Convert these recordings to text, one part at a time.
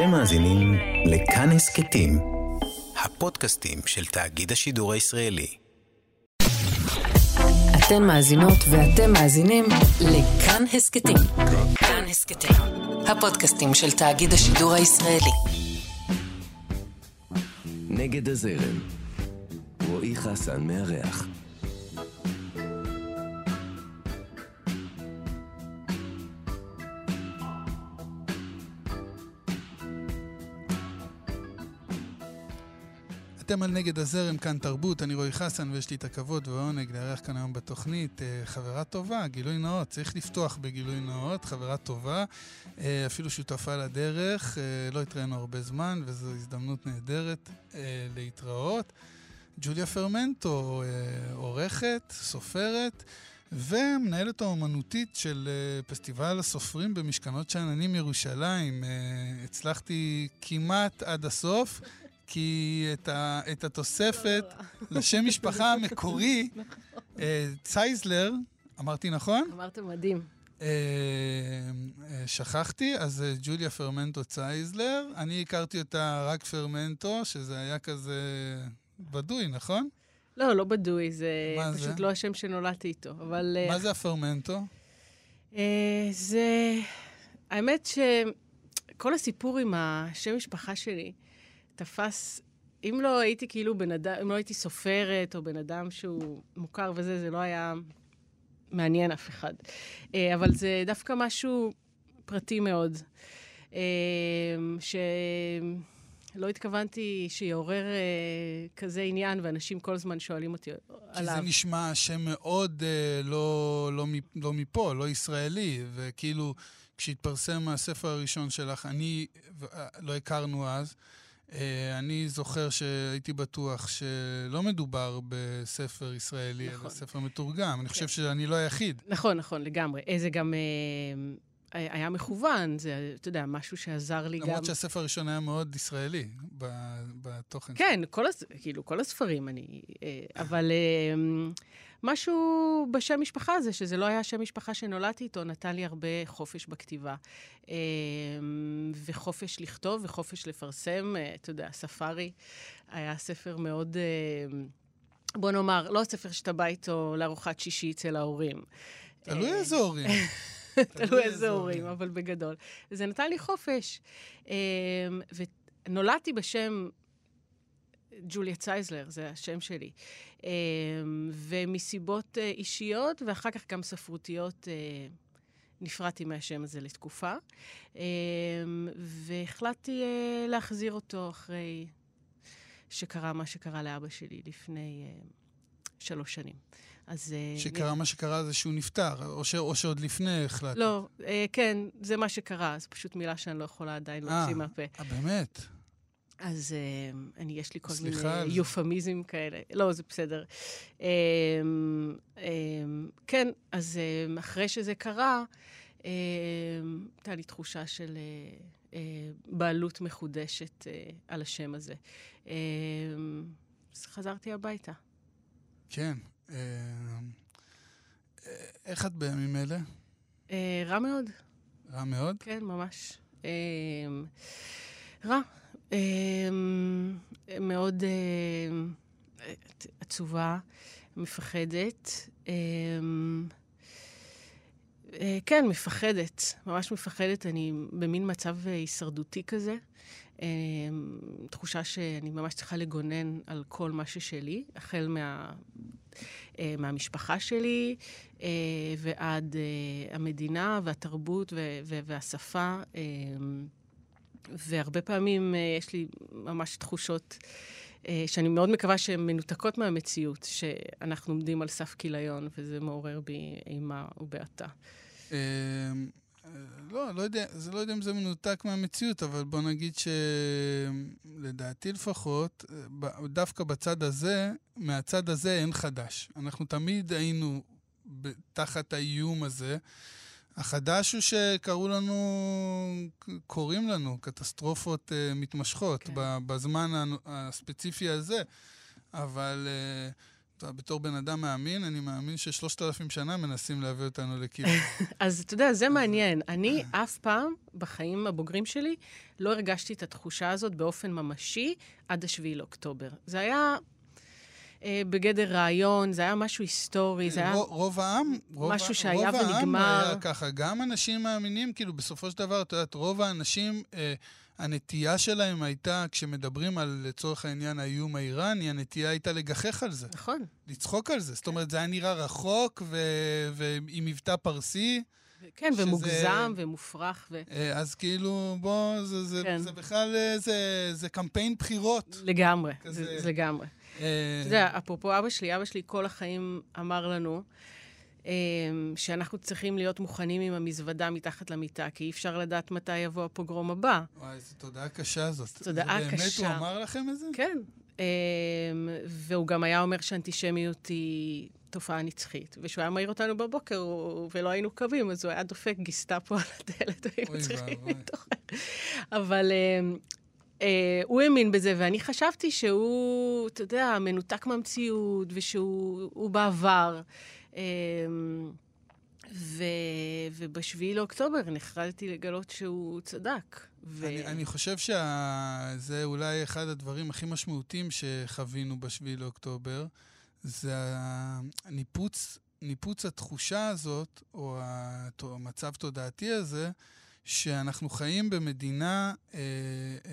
אתם מאזינים לכאן הסכתים, הפודקאסטים של תאגיד השידור הישראלי. אתן מאזינות ואתם מאזינים לכאן הסכתים. כאן הסכתים, הפודקאסטים של תאגיד השידור הישראלי. נגד הזרם, רועי חסן מארח. אתם על נגד הזרם, כאן תרבות, אני רועי חסן ויש לי את הכבוד והעונג לארח כאן היום בתוכנית אה, חברה טובה, גילוי נאות, צריך לפתוח בגילוי נאות, חברה טובה, אה, אפילו שותפה לדרך, אה, לא התראינו הרבה זמן וזו הזדמנות נהדרת להתראות. ג'וליה פרמנטו, עורכת, סופרת. ומנהלת האומנותית של פסטיבל הסופרים במשכנות שאננים ירושלים. הצלחתי כמעט עד הסוף. כי את, ה, את התוספת לשם משפחה המקורי, אה, צייזלר, אמרתי נכון? אמרת מדהים. אה, אה, שכחתי, אז ג'וליה פרמנטו צייזלר. אני הכרתי אותה רק פרמנטו, שזה היה כזה בדוי, נכון? לא, לא בדוי, זה פשוט זה? לא השם שנולדתי איתו, אבל... מה זה הפרמנטו? זה... האמת שכל הסיפור עם השם משפחה שלי, תפס, אם לא הייתי כאילו בן אדם, אם לא הייתי סופרת או בן אדם שהוא מוכר וזה, זה לא היה מעניין אף אחד. אה, אבל זה דווקא משהו פרטי מאוד, אה, שלא התכוונתי שיעורר אה, כזה עניין, ואנשים כל הזמן שואלים אותי עליו. כי זה נשמע שם מאוד לא, לא, לא מפה, לא ישראלי, וכאילו, כשהתפרסם הספר הראשון שלך, אני, לא הכרנו אז, אני זוכר שהייתי בטוח שלא מדובר בספר ישראלי, נכון. אלא ספר מתורגם. כן. אני חושב שאני לא היחיד. נכון, נכון, לגמרי. אה, זה גם... אה, היה מכוון, זה, אתה יודע, משהו שעזר לי למרות גם... למרות שהספר הראשון היה מאוד ישראלי בתוכן. כן, כל, הס... כאילו, כל הספרים, אני... אבל משהו בשם משפחה הזה, שזה לא היה שם משפחה שנולדתי איתו, נתן לי הרבה חופש בכתיבה. אמ, וחופש לכתוב וחופש לפרסם. אה, אתה יודע, ספארי היה ספר מאוד... אה, בוא נאמר, לא ספר שאתה בא איתו לארוחת שישי אצל ההורים. תלוי איזה הורים. תלוי איזה הורים, אבל בגדול. זה נתן לי חופש. אמ, ונולדתי בשם ג'וליה צייזלר, זה השם שלי. אמ, ומסיבות אה, אישיות, ואחר כך גם ספרותיות, אה, נפרדתי מהשם הזה לתקופה. אמ, והחלטתי אה, להחזיר אותו אחרי שקרה מה שקרה לאבא שלי לפני שלוש שנים. אז... שקרה מה שקרה זה שהוא נפטר, או, ש, או שעוד לפני החלטת? לא, כן, זה מה שקרה, זו פשוט מילה שאני לא יכולה עדיין להוציא מהפה. אה, באמת? אז uh, אני, יש לי כל מיני יופמיזם כאלה. לא, זה בסדר. Uh, uh, כן, אז uh, אחרי שזה קרה, uh, הייתה לי תחושה של uh, uh, בעלות מחודשת uh, על השם הזה. Uh, אז חזרתי הביתה. כן. Uh, איך את בימים אלה? Uh, רע מאוד. רע מאוד? כן, ממש. Uh, רע. אמ, מאוד אמ, עצובה, מפחדת. אמ, אה, כן, מפחדת, ממש מפחדת. אני במין מצב הישרדותי כזה. תחושה שאני ממש צריכה לגונן על כל מה ששלי, החל מה, אה, מהמשפחה שלי אה, ועד המדינה והתרבות והשפה. והרבה פעמים uh, יש לי ממש תחושות uh, שאני מאוד מקווה שהן מנותקות מהמציאות, שאנחנו עומדים על סף כיליון, וזה מעורר בי אימה ובעתה. אמ, לא, לא יודע, זה לא יודע אם זה מנותק מהמציאות, אבל בוא נגיד שלדעתי לפחות, דווקא בצד הזה, מהצד הזה אין חדש. אנחנו תמיד היינו תחת האיום הזה. החדש הוא שקראו לנו, קוראים לנו קטסטרופות uh, מתמשכות כן. בזמן הספציפי הזה, אבל uh, בתור בן אדם מאמין, אני מאמין ששלושת אלפים שנה מנסים להביא אותנו לכיוון. אז אתה יודע, זה מעניין. אני אף פעם, בחיים הבוגרים שלי, לא הרגשתי את התחושה הזאת באופן ממשי עד השביעי לאוקטובר. זה היה אה, בגדר רעיון, זה היה משהו היסטורי, זה היה... רוב העם, רוב, משהו שהיה רוב ונגמר. העם היה ככה. גם אנשים מאמינים, כאילו, בסופו של דבר, את יודעת, רוב האנשים... אה, הנטייה שלהם הייתה, כשמדברים על, לצורך העניין, האיום האיראני, הנטייה הייתה לגחך על זה. נכון. לצחוק על זה. זאת אומרת, זה היה נראה רחוק ו- ועם מבטא פרסי. כן, שזה... ומוגזם ומופרך. ו... אה, אז כאילו, בוא, זה, זה, כן. זה בכלל, אה, זה, זה קמפיין בחירות. לגמרי, כזה... זה, זה לגמרי. אה, אתה יודע, אפרופו אבא שלי, אבא שלי כל החיים אמר לנו, אמ, שאנחנו צריכים להיות מוכנים עם המזוודה מתחת למיטה, כי אי אפשר לדעת מתי יבוא הפוגרום הבא. וואי, איזו תודעה קשה זאת. תודעה קשה. באמת הוא אמר לכם את זה? כן. אמ, והוא גם היה אומר שאנטישמיות היא תופעה נצחית. ושהוא היה מעיר אותנו בבוקר ולא היינו קווים, אז הוא היה דופק גיסטאפו על הדלת, היינו צריכים להתעורר. אבל... Uh, הוא האמין בזה, ואני חשבתי שהוא, אתה יודע, מנותק מהמציאות, ושהוא בעבר. אמ, ו... ובשביעי לאוקטובר נחרדתי לגלות שהוא צדק. ו... אני, אני חושב שזה אולי אחד הדברים הכי משמעותיים שחווינו בשביעי לאוקטובר, זה הניפוץ, ניפוץ התחושה הזאת, או המצב תודעתי הזה, שאנחנו חיים במדינה אה, אה,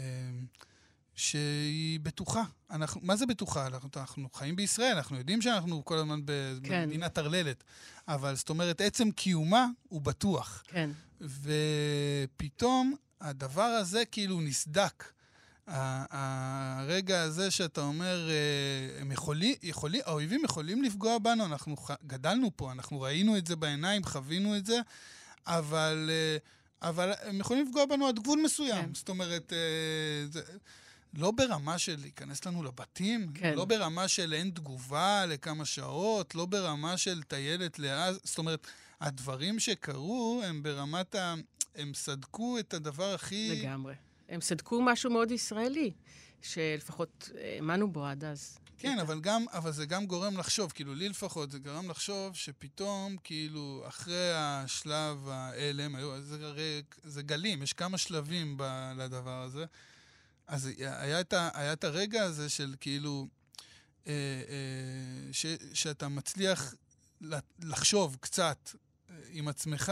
שהיא בטוחה. אנחנו, מה זה בטוחה? אנחנו, אנחנו חיים בישראל, אנחנו יודעים שאנחנו כל הזמן כן. במדינה טרללת, אבל זאת אומרת, עצם קיומה הוא בטוח. כן. ופתאום הדבר הזה כאילו נסדק. הרגע הזה שאתה אומר, אה, הם יכולים, יכולים, האויבים יכולים לפגוע בנו, אנחנו גדלנו פה, אנחנו ראינו את זה בעיניים, חווינו את זה, אבל, אה, אבל הם יכולים לפגוע בנו עד גבול מסוים. כן. זאת אומרת, אה, זה, לא ברמה של להיכנס לנו לבתים, כן. לא ברמה של אין תגובה לכמה שעות, לא ברמה של טיילת לאז, זאת אומרת, הדברים שקרו הם ברמת ה... הם סדקו את הדבר הכי... לגמרי. הם סדקו משהו מאוד ישראלי, שלפחות האמנו בו עד אז. כן, אבל, גם, אבל זה גם גורם לחשוב, כאילו, לי לפחות, זה גורם לחשוב שפתאום, כאילו, אחרי השלב ההלם, זה, זה גלים, יש כמה שלבים ב, לדבר הזה. אז היה את, ה, היה את הרגע הזה של כאילו, אה, אה, ש, שאתה מצליח לחשוב קצת אה, עם עצמך,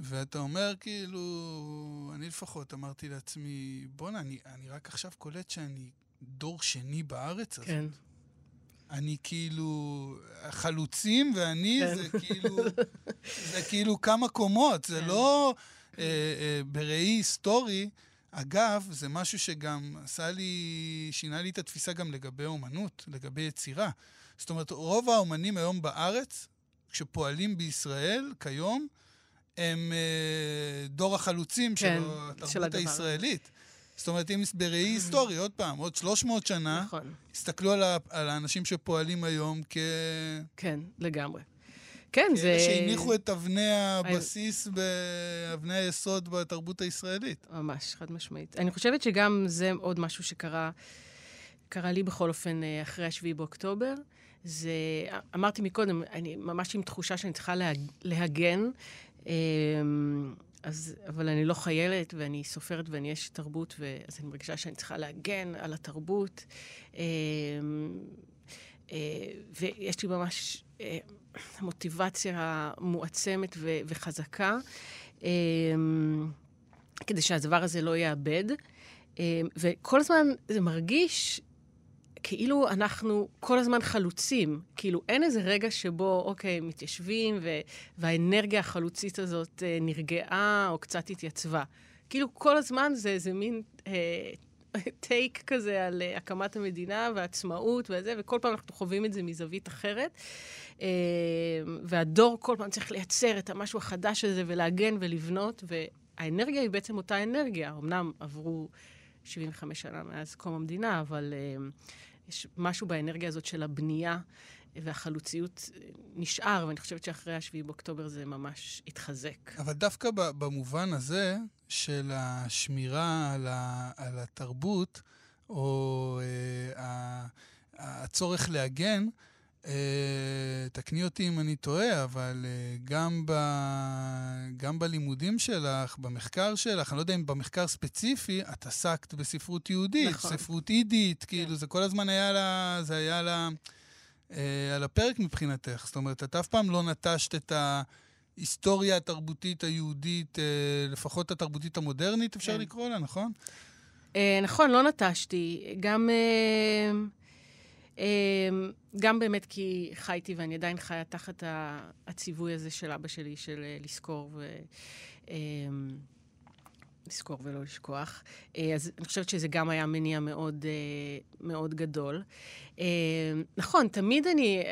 ואתה אומר כאילו, אני לפחות אמרתי לעצמי, בואנה, אני, אני רק עכשיו קולט שאני דור שני בארץ הזאת. כן. אני כאילו, חלוצים ואני כן. זה כאילו, זה כאילו כמה קומות, זה כן. לא אה, אה, בראי היסטורי. אגב, זה משהו שגם עשה לי, שינה לי את התפיסה גם לגבי אומנות, לגבי יצירה. זאת אומרת, רוב האומנים היום בארץ, שפועלים בישראל כיום, הם אה, דור החלוצים כן, של התרבות של הישראלית. זאת אומרת, אם בראי היסטורי, עוד פעם, עוד 300 שנה, נכון. הסתכלו על, ה, על האנשים שפועלים היום כ... כן, לגמרי. כן, זה... שהניחו את אבני הבסיס, באבני היסוד בתרבות הישראלית. ממש, חד משמעית. אני חושבת שגם זה עוד משהו שקרה, קרה לי בכל אופן אה, אחרי השביעי באוקטובר. זה, אמרתי מקודם, אני ממש עם תחושה שאני צריכה לה, להגן, אמ, אז, אבל אני לא חיילת, ואני סופרת ואני אשת תרבות, אז אני מרגישה שאני צריכה להגן על התרבות. אמ, אה, ויש לי ממש אה, מוטיבציה מועצמת וחזקה, כדי שהדבר הזה לא יאבד. וכל הזמן זה מרגיש כאילו אנחנו כל הזמן חלוצים. כאילו, אין איזה רגע שבו, אוקיי, מתיישבים, ו- והאנרגיה החלוצית הזאת אה, נרגעה או קצת התייצבה. כאילו, כל הזמן זה איזה מין אה, טייק כזה על uh, הקמת המדינה והעצמאות וזה, וכל פעם אנחנו חווים את זה מזווית אחרת. Uh, והדור כל פעם צריך לייצר את המשהו החדש הזה ולהגן ולבנות, והאנרגיה היא בעצם אותה אנרגיה. אמנם עברו 75 שנה מאז קום המדינה, אבל uh, יש משהו באנרגיה הזאת של הבנייה. והחלוציות נשאר, ואני חושבת שאחרי השביעי באוקטובר זה ממש התחזק. אבל דווקא במובן הזה של השמירה על, ה, על התרבות, או אה, הצורך להגן, אה, תקני אותי אם אני טועה, אבל אה, גם, ב, גם בלימודים שלך, במחקר שלך, אני לא יודע אם במחקר ספציפי, את עסקת בספרות יהודית, נכון. ספרות יידית, כן. כאילו, זה כל הזמן היה לה, זה היה לה, אה, על הפרק מבחינתך. זאת אומרת, את אף פעם לא נטשת את ההיסטוריה התרבותית היהודית, אה, לפחות התרבותית המודרנית, אפשר כן. לקרוא לה, נכון? אה, נכון, לא נטשתי. גם, אה, אה, גם באמת כי חייתי, ואני עדיין חיה תחת הציווי הזה של אבא שלי, של אה, לזכור ו... לזכור ולא לשכוח. אה, אז אני חושבת שזה גם היה מניע מאוד, אה, מאוד גדול. אה, נכון, תמיד אני...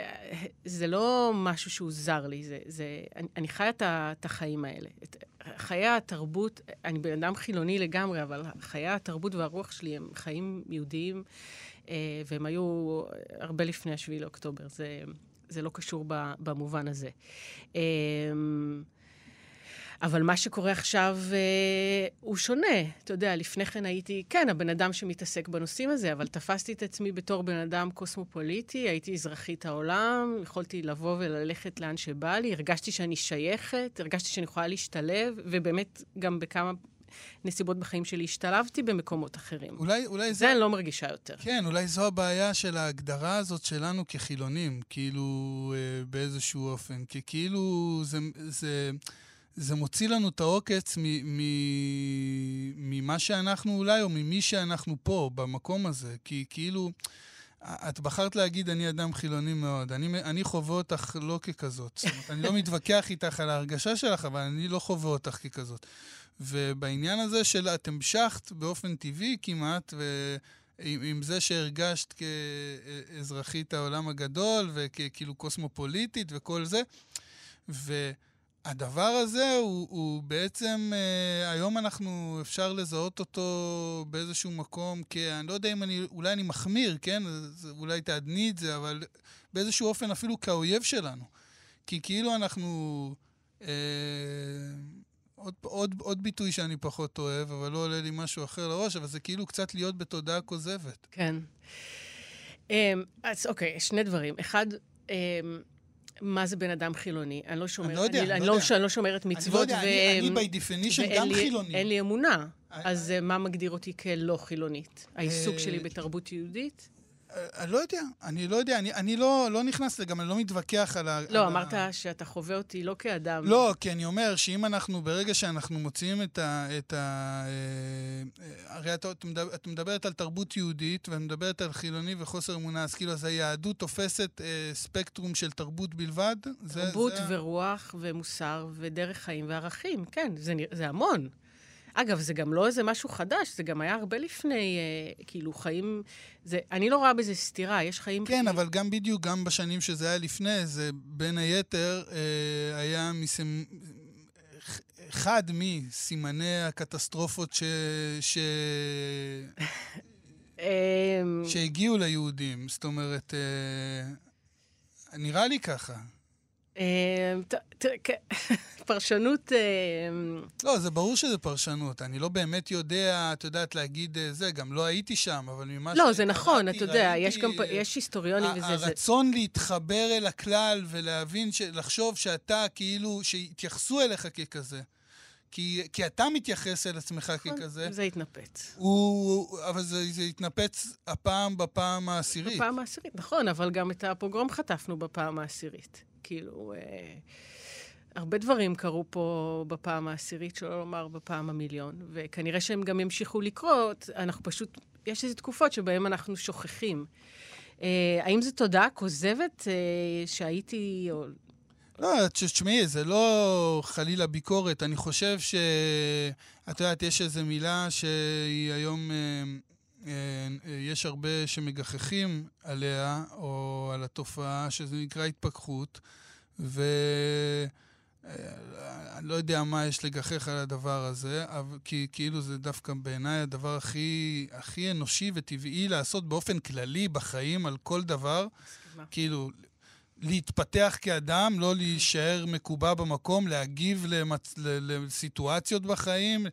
זה לא משהו שהוא זר לי, זה... זה אני, אני חיה את, החיים האלה. את, חיי התרבות, אני בן אדם חילוני לגמרי, אבל חיי התרבות והרוח שלי הם חיים יהודיים, והם היו הרבה לפני השביעי לאוקטובר. זה, זה לא קשור במובן הזה. אבל מה שקורה עכשיו אה, הוא שונה. אתה יודע, לפני כן הייתי, כן, הבן אדם שמתעסק בנושאים הזה, אבל תפסתי את עצמי בתור בן אדם קוסמופוליטי, הייתי אזרחית העולם, יכולתי לבוא וללכת לאן שבא לי, הרגשתי שאני שייכת, הרגשתי שאני יכולה להשתלב, ובאמת גם בכמה נסיבות בחיים שלי השתלבתי במקומות אחרים. אולי, אולי זה אני לא מרגישה יותר. כן, אולי זו הבעיה של ההגדרה הזאת שלנו כחילונים, כאילו, אה, באיזשהו אופן. כי כאילו זה, זה, זה מוציא לנו את העוקץ מ- מ- ממה שאנחנו אולי, או ממי שאנחנו פה, במקום הזה. כי כאילו, את בחרת להגיד, אני אדם חילוני מאוד. אני, אני חווה אותך לא ככזאת. זאת אומרת, אני לא מתווכח איתך על ההרגשה שלך, אבל אני לא חווה אותך ככזאת. ובעניין הזה של את המשכת באופן טבעי כמעט, ו... עם, עם זה שהרגשת כאזרחית העולם הגדול וכאילו קוסמופוליטית וכל זה. והדבר הזה הוא, הוא בעצם, אה, היום אנחנו, אפשר לזהות אותו באיזשהו מקום, כי אני לא יודע אם אני, אולי אני מחמיר, כן? אז אולי תעדני את זה, אבל באיזשהו אופן אפילו כאויב שלנו. כי כאילו אנחנו... אה, עוד, עוד, עוד ביטוי שאני פחות אוהב, אבל לא עולה לי משהו אחר לראש, אבל זה כאילו קצת להיות בתודעה כוזבת. כן. Um, אז אוקיי, שני דברים. אחד, um, מה זה בן אדם חילוני? אני לא שומרת, אני לא יודע, אני, אני אני לא לא, יודע. אני לא שומרת מצוות, אני לא יודע, אני, אני by definition גם לי, חילוני. אין לי אמונה. אני- אז uh, מה מגדיר אותי כלא חילונית? העיסוק אה, שלי בתרבות יהודית? אה, אני לא יודע, אני לא יודע, אני, אני לא, לא נכנס לגם, אני לא מתווכח על ה... לא, על אמרת ה... שאתה חווה אותי לא כאדם. לא, כי אני אומר שאם אנחנו, ברגע שאנחנו מוציאים את ה... את ה אה, אה, הרי את, את, מדבר, את מדברת על תרבות יהודית, ואת מדברת על חילוני וחוסר אמונה, אז כאילו, אז היהדות תופסת אה, ספקטרום של תרבות בלבד? זה- תרבות זה... ורוח ומוסר ודרך חיים וערכים, כן, זה, זה המון. אגב, זה גם לא איזה משהו חדש, זה גם היה הרבה לפני, אה, כאילו, חיים... זה, אני לא רואה בזה סתירה, יש חיים... כן, אבל גם בדיוק, גם בשנים שזה היה לפני, זה בין היתר אה, היה מסמ... אחד מסימני הקטסטרופות ש... ש... אה, שהגיעו ליהודים. זאת אומרת, אה, נראה לי ככה. אה, ת- תראה, כן, פרשנות... אה, לא, זה ברור שזה פרשנות. אני לא באמת יודע, את יודעת, להגיד אה, זה, גם לא הייתי שם, אבל ממה לא, שקראתי, זה נכון, אתה יודע, יש גם... פ- אה, יש היסטוריונים וזה... זה- הרצון להתחבר אל הכלל ולהבין, ש... לחשוב שאתה כאילו, שיתייחסו אליך ככזה. כי, כי אתה מתייחס אל עצמך ככזה, זה התנפץ. הוא, אבל זה, זה התנפץ הפעם בפעם העשירית. בפעם העשירית, נכון, אבל גם את הפוגרום חטפנו בפעם העשירית. כאילו, אה, הרבה דברים קרו פה בפעם העשירית, שלא לומר בפעם המיליון, וכנראה שהם גם ימשיכו לקרות, אנחנו פשוט, יש איזה תקופות שבהן אנחנו שוכחים. אה, האם זו תודעה כוזבת אה, שהייתי, או... לא, תש- תשמעי, זה לא חלילה ביקורת. אני חושב ש... את יודעת, יש איזו מילה שהיא היום... אה, יש הרבה שמגחכים עליה, או על התופעה, שזה נקרא התפכחות, ו... אה, אני לא יודע מה יש לגחך על הדבר הזה, אבל כי כאילו זה דווקא בעיניי הדבר הכי, הכי אנושי וטבעי לעשות באופן כללי בחיים על כל דבר. כאילו, להתפתח כאדם, לא להישאר מקובע במקום, להגיב למצ... לסיטואציות בחיים,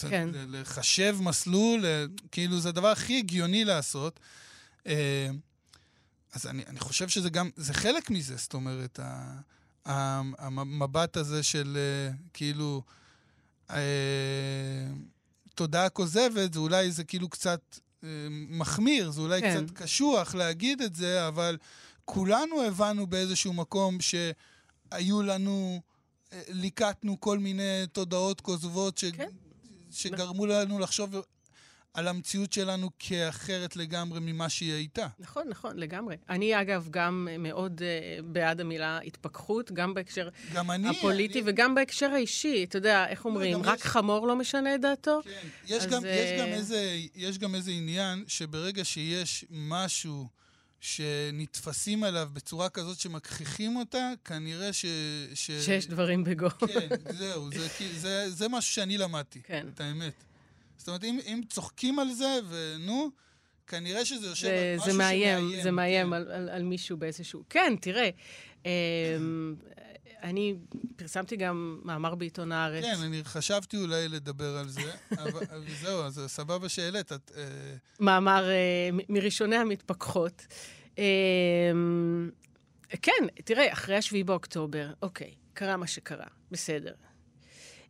כן. ל- לחשב מסלול, כאילו זה הדבר הכי הגיוני לעשות. אה, אז אני, אני חושב שזה גם, זה חלק מזה, זאת אומרת, המבט הזה של כאילו, תודעה כוזבת, זה אולי זה כאילו קצת מחמיר, זה אולי כן. קצת קשוח להגיד את זה, אבל כולנו הבנו באיזשהו מקום שהיו לנו, ליקטנו כל מיני תודעות כוזבות ש... כן. שגרמו לנו לחשוב על המציאות שלנו כאחרת לגמרי ממה שהיא הייתה. נכון, נכון, לגמרי. אני, אגב, גם מאוד uh, בעד המילה התפכחות, גם בהקשר גם אני, הפוליטי אני... וגם בהקשר האישי. אתה יודע, איך לא, אומרים, רק יש... חמור לא משנה את דעתו? כן. יש, גם, uh... יש, גם איזה, יש גם איזה עניין שברגע שיש משהו... שנתפסים עליו בצורה כזאת שמכחיכים אותה, כנראה ש... ש... שיש דברים בגו. כן, זהו, זה, זה, זה משהו שאני למדתי, כן. את האמת. זאת אומרת, אם, אם צוחקים על זה, ונו, כנראה שזה יושב זה, על משהו זה מאיים, שמאיים. זה מאיים כן. על, על, על מישהו באיזשהו... כן, תראה, אמ, אני פרסמתי גם מאמר בעיתון הארץ. כן, אני חשבתי אולי לדבר על זה, אבל זהו, אז סבבה שהעלית. אה... מאמר אה, מראשוני המתפכחות. אה, כן, תראה, אחרי השביעי באוקטובר, אוקיי, קרה מה שקרה, בסדר.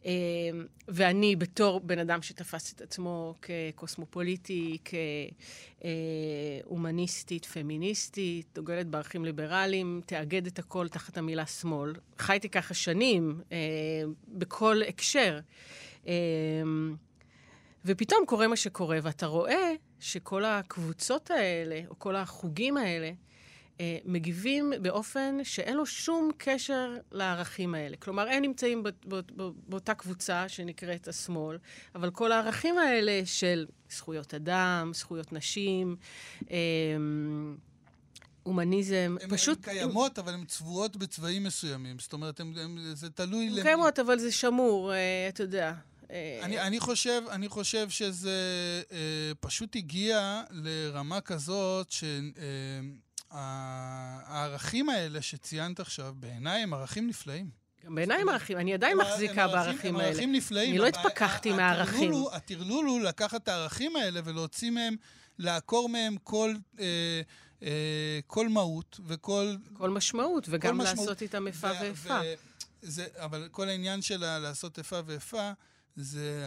אמ, ואני, בתור בן אדם שתפס את עצמו כקוסמופוליטי, כהומניסטית, פמיניסטית, דוגלת בערכים ליברליים, תאגד את הכל תחת המילה שמאל. חייתי ככה שנים, אה, בכל הקשר. אה, ופתאום קורה מה שקורה, ואתה רואה שכל הקבוצות האלה, או כל החוגים האלה, אה, מגיבים באופן שאין לו שום קשר לערכים האלה. כלומר, הם נמצאים באות, באות, באותה קבוצה שנקראת השמאל, אבל כל הערכים האלה של זכויות אדם, זכויות נשים, אה, הומניזם, הם, פשוט... הן קיימות, אבל הן צבועות בצבעים מסוימים. זאת אומרת, הם, הם, זה תלוי... הן קיימות, אבל זה שמור, אה, אתה יודע. אה, אני, אני, חושב, אני חושב שזה אה, פשוט הגיע לרמה כזאת ש... אה, האלה שציינת עכשיו, בעיניי הם ערכים נפלאים. בעיניי הם ערכים, אני עדיין מחזיקה בערכים האלה. הם ערכים נפלאים. אני לא התפכחתי מהערכים. הטרלול הוא לקחת את הערכים האלה ולהוציא מהם, לעקור מהם כל... אה, אה, כל מהות וכל... כל משמעות, וגם לעשות איתם איפה ואיפה. אבל כל העניין של לעשות איפה ואיפה, זה,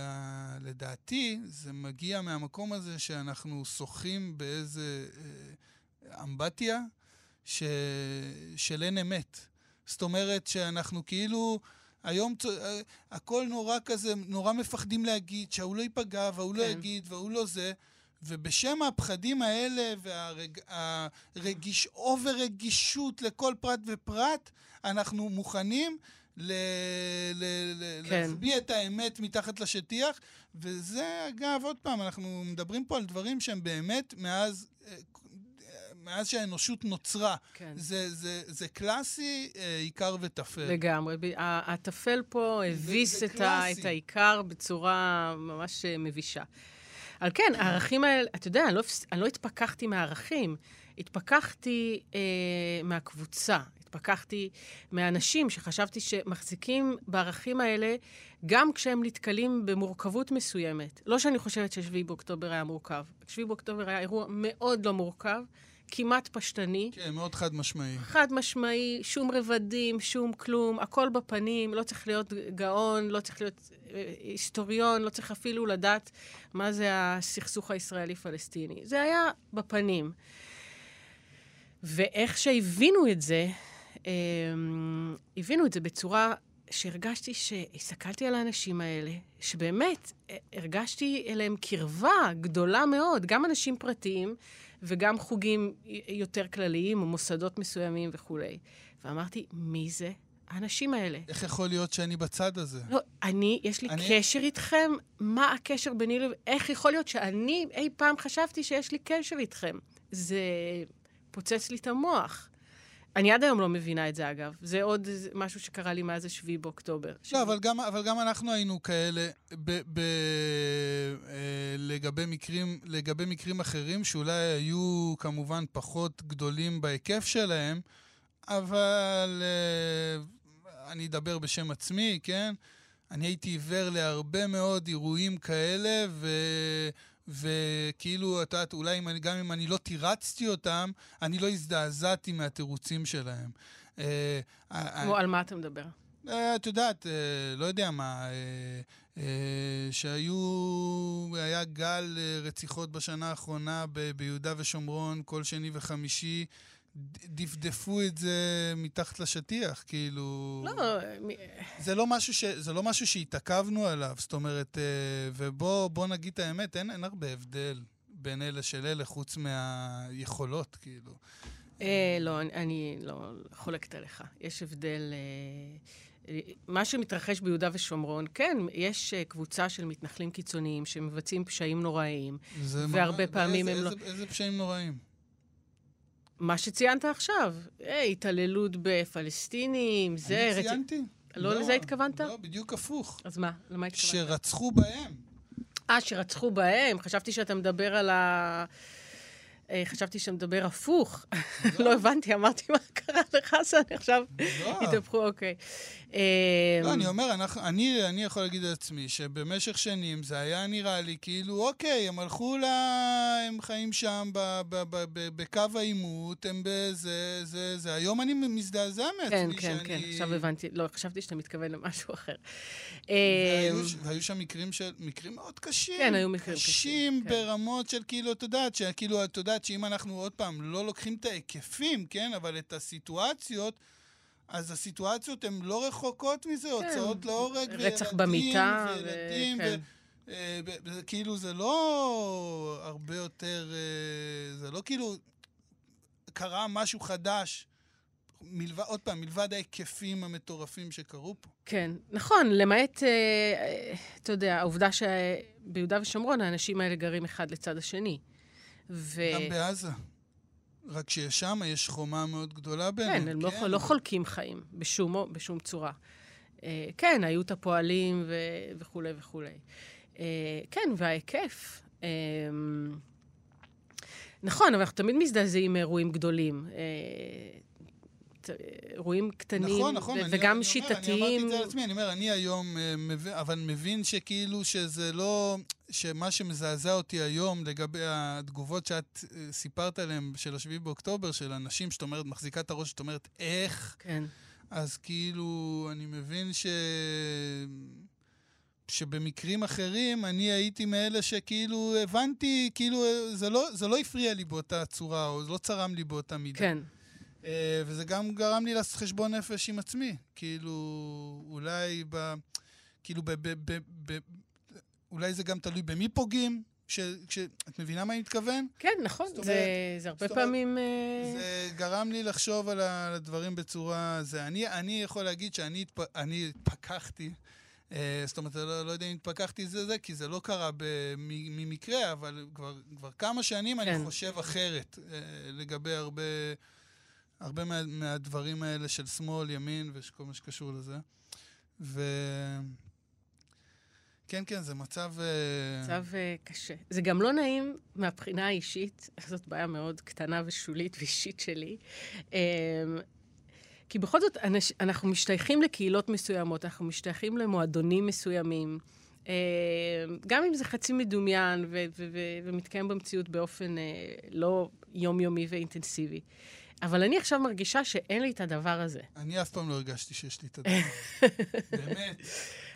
לדעתי, זה מגיע מהמקום הזה שאנחנו שוחים באיזה... אה, אמבטיה ש... של אין אמת. זאת אומרת שאנחנו כאילו, היום אה, הכל נורא כזה, נורא מפחדים להגיד שההוא לא ייפגע וההוא לא כן. לא יגיד וההוא לא זה. ובשם הפחדים האלה והרגיש, over רגישות לכל פרט ופרט, אנחנו מוכנים ל, ל, ל, כן. להחביא את האמת מתחת לשטיח. וזה, אגב, עוד פעם, אנחנו מדברים פה על דברים שהם באמת מאז אה, מאז שהאנושות נוצרה. כן. זה, זה, זה קלאסי, אה, עיקר וטפל. לגמרי. הטפל פה הביס את, ה, את העיקר בצורה ממש אה, מבישה. על כן, הערכים האלה, אתה יודע, אני לא, אני לא התפכחתי מהערכים, התפכחתי אה, מהקבוצה, התפכחתי מהאנשים שחשבתי שמחזיקים בערכים האלה גם כשהם נתקלים במורכבות מסוימת. לא שאני חושבת ששביעי באוקטובר היה מורכב. שביעי באוקטובר היה אירוע מאוד לא מורכב. כמעט פשטני. כן, מאוד חד משמעי. חד משמעי, שום רבדים, שום כלום, הכל בפנים, לא צריך להיות גאון, לא צריך להיות אה, היסטוריון, לא צריך אפילו לדעת מה זה הסכסוך הישראלי-פלסטיני. זה היה בפנים. ואיך שהבינו את זה, הבינו את זה בצורה שהרגשתי שהסתכלתי על האנשים האלה, שבאמת אה, הרגשתי אליהם קרבה גדולה מאוד, גם אנשים פרטיים וגם חוגים יותר כלליים, או מוסדות מסוימים וכולי. ואמרתי, מי זה האנשים האלה? איך יכול להיות שאני בצד הזה? לא, אני, יש לי אני... קשר איתכם? מה הקשר ביני לב... איך יכול להיות שאני אי פעם חשבתי שיש לי קשר איתכם? זה פוצץ לי את המוח. אני עד היום לא מבינה את זה, אגב. זה עוד משהו שקרה לי מאז השביעי באוקטובר. לא, אבל גם, אבל גם אנחנו היינו כאלה ב, ב, אה, לגבי, מקרים, לגבי מקרים אחרים, שאולי היו כמובן פחות גדולים בהיקף שלהם, אבל אה, אני אדבר בשם עצמי, כן? אני הייתי עיוור להרבה מאוד אירועים כאלה, ו... וכאילו, את יודעת, אולי אם אני, גם אם אני לא תירצתי אותם, אני לא הזדעזעתי מהתירוצים שלהם. אה, כמו על מה אתה מדבר? את יודעת, לא יודע מה, שהיו, היה גל רציחות בשנה האחרונה ביהודה ושומרון כל שני וחמישי. דפדפו את זה מתחת לשטיח, כאילו... לא... זה לא משהו, ש... זה לא משהו שהתעכבנו עליו, זאת אומרת, אה, ובוא נגיד את האמת, אין, אין הרבה הבדל בין אלה של אלה, חוץ מהיכולות, כאילו. אה, לא, אני, אני לא חולקת עליך. יש הבדל... אה, מה שמתרחש ביהודה ושומרון, כן, יש קבוצה של מתנחלים קיצוניים שמבצעים פשעים נוראיים, והרבה מה, פעמים איזה, הם איזה, לא... איזה פשעים נוראיים? מה שציינת עכשיו, אה, התעללות בפלסטינים, זה... אני ציינתי. לא, לא לזה התכוונת? לא, בדיוק הפוך. אז מה? למה התכוונת? שרצחו בהם. אה, שרצחו בהם? חשבתי שאתה מדבר על ה... אה, חשבתי שאתה מדבר הפוך. לא. לא הבנתי, אמרתי, מה קרה לחסן? עכשיו לא. התהפכו, אוקיי. לא, אני אומר, אני, יכול להגיד לעצמי שבמשך שנים זה היה נראה לי כאילו, אוקיי, הם הלכו ל... הם חיים שם בקו העימות, הם בזה, זה, זה. היום אני מזדעזע מעצמי כן, כן, שאני... כן, כן, עכשיו הבנתי. לא, חשבתי שאתה מתכוון למשהו אחר. והיו, והיו שם מקרים של... מקרים מאוד קשים. כן, היו מקרים קשים. קשים כן. ברמות של כאילו, את יודעת, שכאילו, את יודעת שאם אנחנו עוד פעם לא לוקחים את ההיקפים, כן, אבל את הסיטואציות... אז הסיטואציות הן לא רחוקות מזה, כן. הוצאות להורג, רצח במיטה, וילדים, ו... כן. אה, כאילו זה לא הרבה יותר, אה, זה לא כאילו קרה משהו חדש. מלבד, עוד פעם, מלבד ההיקפים המטורפים שקרו פה. כן, נכון, למעט, אה, אתה יודע, העובדה שביהודה ושומרון האנשים האלה גרים אחד לצד השני. ו... גם בעזה. רק ששם יש חומה מאוד גדולה ביניהם. כן, הם לא כן. לא, לא חולקים חיים בשום, בשום צורה. אה, כן, היו את הפועלים ו, וכולי וכולי. אה, כן, וההיקף. אה, נכון, אבל אנחנו תמיד מזדעזעים מאירועים גדולים. אה, אירועים קטנים, נכון, נכון, ו- אני, וגם אני שיטתיים. אומר, אני אמרתי את זה על עצמי, אני אומר, אני היום, אה, מבין, אבל מבין שכאילו שזה לא, שמה שמזעזע אותי היום לגבי התגובות שאת אה, סיפרת עליהן של השביעי באוקטובר, של אנשים שאת אומרת, מחזיקה את הראש, שאת אומרת, איך? כן. אז כאילו, אני מבין ש... שבמקרים אחרים אני הייתי מאלה שכאילו הבנתי, כאילו זה לא, זה לא הפריע לי באותה צורה, או זה לא צרם לי באותה מידה. כן. Uh, וזה גם גרם לי לעשות חשבון נפש עם עצמי. כאילו, אולי ב... כאילו, ב... ב, ב, ב אולי זה גם תלוי במי פוגעים, ש, ש, את מבינה מה אני מתכוון? כן, נכון, אומרת, זה, זה הרבה פעמים... אה, זה גרם לי לחשוב על הדברים בצורה... זה, אני, אני יכול להגיד שאני התפ, התפכחתי, uh, זאת אומרת, לא, לא יודע אם התפכחתי זה זה, כי זה לא קרה ממקרה, אבל כבר, כבר כמה שנים כן. אני חושב אחרת uh, לגבי הרבה... הרבה מה, מהדברים האלה של שמאל, ימין וכל מה שקשור לזה. ו... כן, כן, זה מצב... אה, מצב uh, קשה. זה גם לא נעים מהבחינה האישית, זאת בעיה מאוד קטנה ושולית ואישית שלי. Um, כי בכל זאת, אנש, אנחנו משתייכים לקהילות מסוימות, אנחנו משתייכים למועדונים מסוימים. Um, גם אם זה חצי מדומיין ו- ו- ו- ומתקיים במציאות באופן uh, לא יומיומי ואינטנסיבי. אבל אני עכשיו מרגישה שאין לי את הדבר הזה. אני אף פעם לא הרגשתי שיש לי את הדבר. באמת.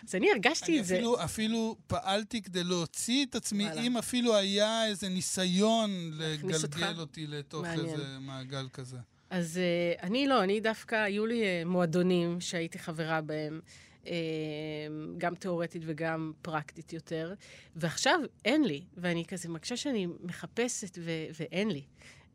אז אני הרגשתי את זה. אפילו, אפילו פעלתי כדי להוציא את עצמי. אם אפילו היה איזה ניסיון לגלגל אותי לתוך. איזה מעגל כזה. אז uh, אני לא, אני דווקא, היו לי uh, מועדונים שהייתי חברה בהם. uh, גם תיאורטית וגם פרקטית יותר, ועכשיו אין לי, ואני כזה מרגישה שאני מחפשת ו- ואין לי.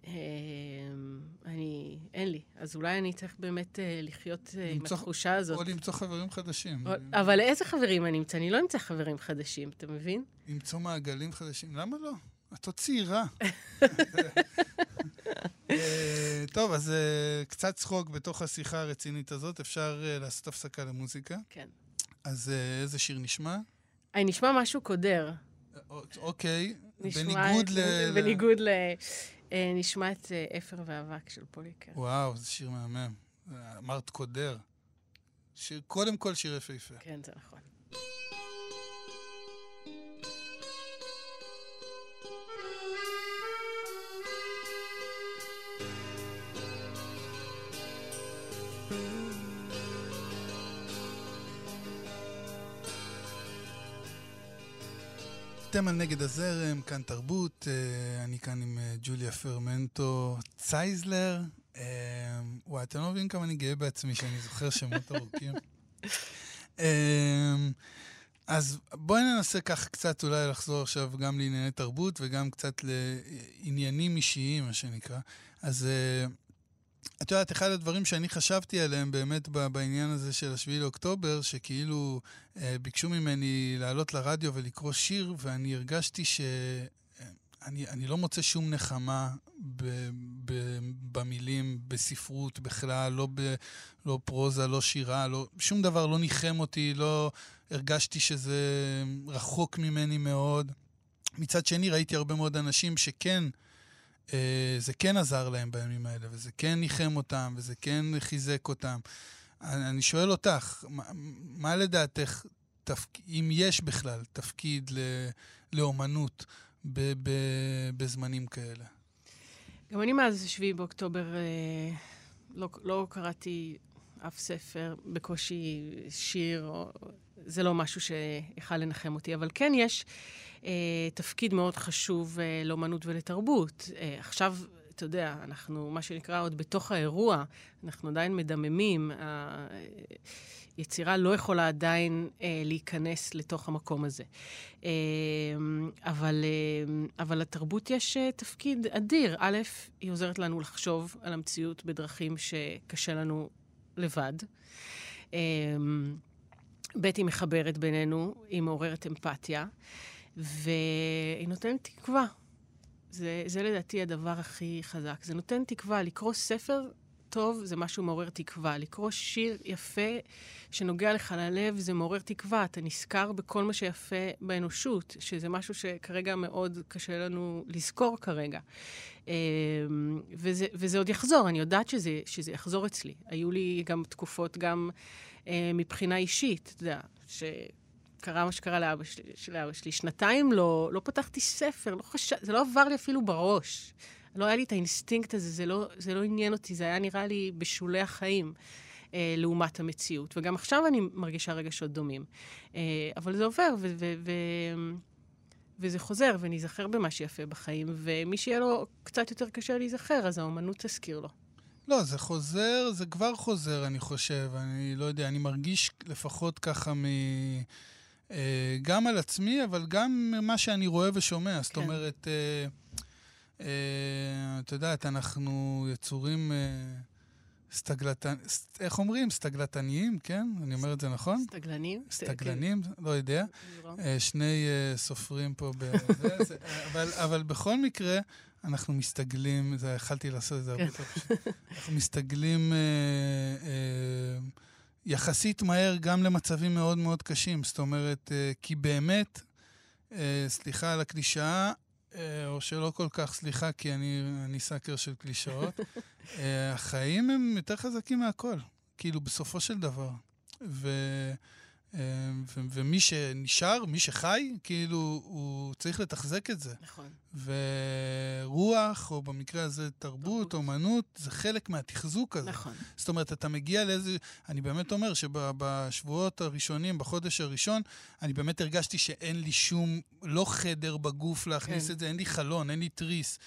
אמ, אני, אין לי. אז אולי אני צריך באמת אה, לחיות אה, עם התחושה הזאת. או למצוא חברים חדשים. אבל איזה חברים אני אמצא? אני לא אמצא חברים חדשים, אתה מבין? למצוא מעגלים חדשים. למה לא? את עוד צעירה. אה, טוב, אז קצת צחוק בתוך השיחה הרצינית הזאת. אפשר לעשות הפסקה למוזיקה. כן. אז איזה שיר נשמע? אני נשמע משהו קודר. אוקיי. בניגוד ל... בניגוד ל... אה, נשמע את אה, אפר ואבק של פוליקר. וואו, זה שיר מהמם. אמרת קודר. שיר, קודם כל שיר יפהפה. כן, זה נכון. אתם על נגד הזרם, כאן תרבות, אה, אני כאן עם אה, ג'וליה פרמנטו צייזלר. אה, וואי, אתם לא מבינים כמה אני גאה בעצמי שאני זוכר שמות ארוכים. אז בואי ננסה ככה קצת אולי לחזור עכשיו גם לענייני תרבות וגם קצת לעניינים אישיים, מה שנקרא. אז את יודעת, אחד הדברים שאני חשבתי עליהם באמת בעניין הזה של השביעי לאוקטובר, שכאילו אה, ביקשו ממני לעלות לרדיו ולקרוא שיר, ואני הרגשתי שאני אני לא מוצא שום נחמה ב, ב, במילים, בספרות בכלל, לא, ב, לא פרוזה, לא שירה, לא, שום דבר לא ניחם אותי, לא הרגשתי שזה רחוק ממני מאוד. מצד שני, ראיתי הרבה מאוד אנשים שכן... אה, זה כן עזר להם בימים האלה, וזה כן ניחם אותם, וזה כן חיזק אותם. אני, אני שואל אותך, מה, מה לדעתך, תפק, אם יש בכלל תפקיד ל, לאומנות ב, ב, בזמנים כאלה? גם אני מאז 7 באוקטובר אה, לא, לא קראתי אף ספר, בקושי שיר, או, זה לא משהו שיכל לנחם אותי, אבל כן יש אה, תפקיד מאוד חשוב אה, לאומנות ולתרבות. אה, עכשיו, אתה יודע, אנחנו, מה שנקרא, עוד בתוך האירוע, אנחנו עדיין מדממים. היצירה לא יכולה עדיין אה, להיכנס לתוך המקום הזה. אה, אבל, אה, אבל לתרבות יש אה, תפקיד אדיר. א', היא עוזרת לנו לחשוב על המציאות בדרכים שקשה לנו לבד. אה, ב', היא מחברת בינינו, היא מעוררת אמפתיה. והיא נותנת תקווה. זה, זה לדעתי הדבר הכי חזק. זה נותן תקווה. לקרוא ספר טוב זה משהו מעורר תקווה. לקרוא שיר יפה שנוגע לך ללב זה מעורר תקווה. אתה נזכר בכל מה שיפה באנושות, שזה משהו שכרגע מאוד קשה לנו לזכור כרגע. אמ, וזה, וזה עוד יחזור, אני יודעת שזה, שזה יחזור אצלי. היו לי גם תקופות, גם אה, מבחינה אישית, אתה יודע, ש... קרה מה שקרה לאבא שלי, של אבא שלי. שנתיים לא, לא פתחתי ספר, לא חש... זה לא עבר לי אפילו בראש. לא היה לי את האינסטינקט הזה, זה לא, זה לא עניין אותי, זה היה נראה לי בשולי החיים אה, לעומת המציאות. וגם עכשיו אני מרגישה רגשות דומים. אה, אבל זה עובר, ו- ו- ו- וזה חוזר, וניזכר במה שיפה בחיים, ומי שיהיה לו קצת יותר קשה להיזכר, אז האומנות תזכיר לו. לא, זה חוזר, זה כבר חוזר, אני חושב. אני לא יודע, אני מרגיש לפחות ככה מ... אה, גם על עצמי, אבל גם מה שאני רואה ושומע. כן. זאת אומרת, אה, אה, את יודעת, אנחנו יצורים סטגלטנ... איך אומרים? סטגלטניים, כן? אני אומר את זה נכון? סטגלנים? סטגלנים, כן. לא יודע. שני סופרים פה בזה, אבל, אבל בכל מקרה, אנחנו מסתגלים, זה, יכלתי לעשות את זה הרבה יותר כן. פשוט. אנחנו מסתגלים... אה, אה, יחסית מהר גם למצבים מאוד מאוד קשים. זאת אומרת, אה, כי באמת, אה, סליחה על הקלישאה, אה, או שלא כל כך סליחה, כי אני, אני סאקר של קלישאות, החיים הם יותר חזקים מהכל, כאילו, בסופו של דבר. ו... אה, ומי שנשאר, מי שחי, כאילו, הוא צריך לתחזק את זה. נכון. ורוח, או במקרה הזה תרבות, אומנות, זה חלק מהתחזוק הזה. נכון. זאת אומרת, אתה מגיע לאיזה... אני באמת אומר שבשבועות הראשונים, בחודש הראשון, אני באמת הרגשתי שאין לי שום, לא חדר בגוף להכניס כן. את זה, אין לי חלון, אין לי תריס.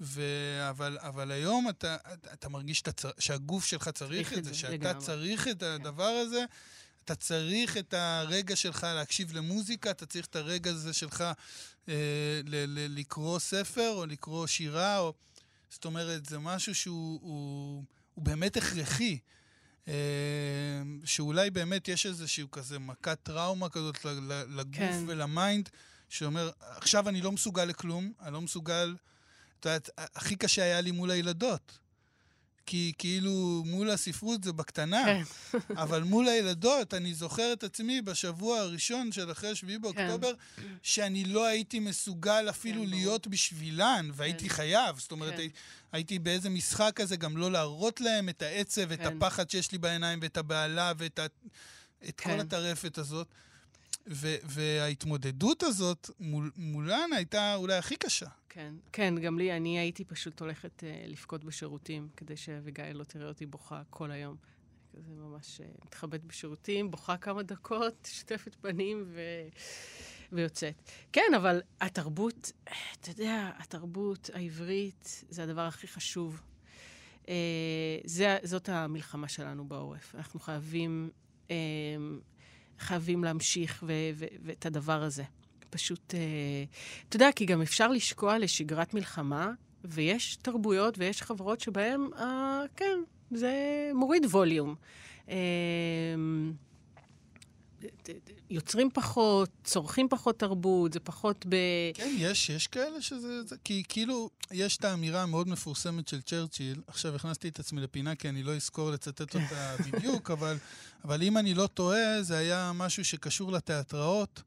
ו... אבל, אבל היום אתה, אתה מרגיש שאתה, שהגוף שלך צריך את זה, שאתה לגמרי. צריך את הדבר הזה. אתה צריך את הרגע שלך להקשיב למוזיקה, אתה צריך את הרגע הזה שלך אה, ל- ל- לקרוא ספר או לקרוא שירה, או... זאת אומרת, זה משהו שהוא הוא, הוא באמת הכרחי. אה, שאולי באמת יש איזשהו כזה מכת טראומה כזאת לגוף כן. ול mind, שאומר, עכשיו אני לא מסוגל לכלום, אני לא מסוגל... את יודעת, הכי קשה היה לי מול הילדות. כי כאילו מול הספרות זה בקטנה, כן. אבל מול הילדות, אני זוכר את עצמי בשבוע הראשון של אחרי 7 כן. באוקטובר, כן. שאני לא הייתי מסוגל אפילו כן, להיות. בשבילן, והייתי כן. חייב. זאת אומרת, כן. הייתי באיזה משחק כזה גם לא להראות להם את העצב, כן. את הפחד שיש לי בעיניים, ואת הבהלה, ואת ה... את כן. כל הטרפת הזאת. ו- וההתמודדות הזאת מול, מולן הייתה אולי הכי קשה. כן, כן, גם לי, אני הייתי פשוט הולכת uh, לבכות בשירותים, כדי שאביגיל לא תראה אותי בוכה כל היום. כזה ממש uh, מתחבאת בשירותים, בוכה כמה דקות, שותפת פנים, ו... ויוצאת. כן, אבל התרבות, אתה יודע, התרבות העברית זה הדבר הכי חשוב. אה, זה, זאת המלחמה שלנו בעורף. אנחנו חייבים, אה, חייבים להמשיך ואת הדבר הזה. פשוט, אה, אתה יודע, כי גם אפשר לשקוע לשגרת מלחמה, ויש תרבויות ויש חברות שבהן, אה, כן, זה מוריד ווליום. אה, יוצרים פחות, צורכים פחות תרבות, זה פחות ב... כן, יש, יש כאלה שזה... זה, כי כאילו, יש את האמירה המאוד מפורסמת של צ'רצ'יל, עכשיו הכנסתי את עצמי לפינה כי אני לא אזכור לצטט אותה בדיוק, אבל, אבל אם אני לא טועה, זה היה משהו שקשור לתיאטראות,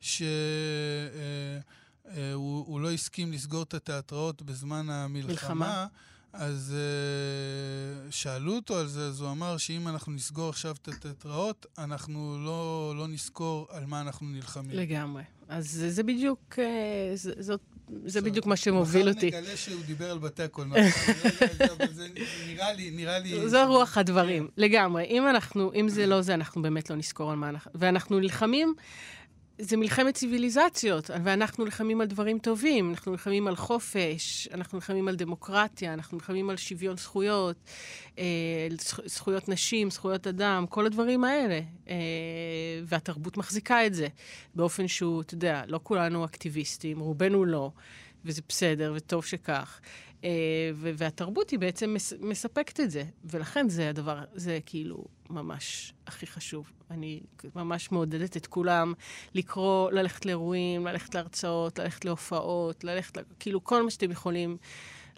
שהוא אה, אה, לא הסכים לסגור את התיאטראות בזמן המלחמה. מלחמה. אז uh, שאלו אותו על זה, אז הוא אמר שאם אנחנו נסגור עכשיו את התיאטראות, אנחנו לא, לא נזכור על מה אנחנו נלחמים. לגמרי. אז זה, זה בדיוק, זה, זאת, זה בדיוק מה שמוביל אותי. מחר נגלה שהוא דיבר על בתי הקולנוע. נראה לי, נראה לי... זו רוח הדברים, לגמרי. אם אנחנו, אם זה לא זה, אנחנו באמת לא נזכור על מה אנחנו... ואנחנו נלחמים... זה מלחמת ציוויליזציות, ואנחנו נלחמים על דברים טובים, אנחנו נלחמים על חופש, אנחנו נלחמים על דמוקרטיה, אנחנו נלחמים על שוויון זכויות, אה, זכויות נשים, זכויות אדם, כל הדברים האלה. אה, והתרבות מחזיקה את זה באופן שהוא, אתה יודע, לא כולנו אקטיביסטים, רובנו לא, וזה בסדר, וטוב שכך. אה, והתרבות היא בעצם מס, מספקת את זה, ולכן זה הדבר, זה כאילו ממש הכי חשוב. אני ממש מעודדת את כולם לקרוא, ללכת לאירועים, ללכת להרצאות, ללכת להופעות, ללכת, כאילו כל מה שאתם יכולים.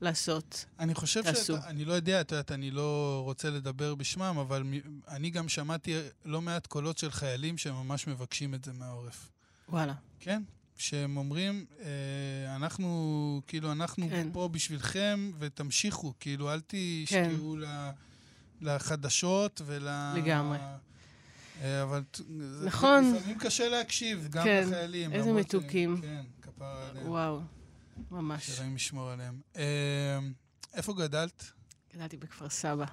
לעשות. אני חושב תעשו. שאתה, אני לא יודע, את יודעת, אני לא רוצה לדבר בשמם, אבל אני גם שמעתי לא מעט קולות של חיילים שממש מבקשים את זה מהעורף. וואלה. כן, שהם אומרים, אה, אנחנו, כאילו, אנחנו כן. פה בשבילכם, ותמשיכו, כאילו, אל תשקיעו כן. לחדשות ול... לגמרי. אה, אבל נכון. לפעמים קשה להקשיב, גם כן. לחיילים. איזה מתוקים. כן, כפרה עליהם. וואו, ממש. שרים לשמור עליהם. אה, איפה גדלת? גדלתי בכפר סבא.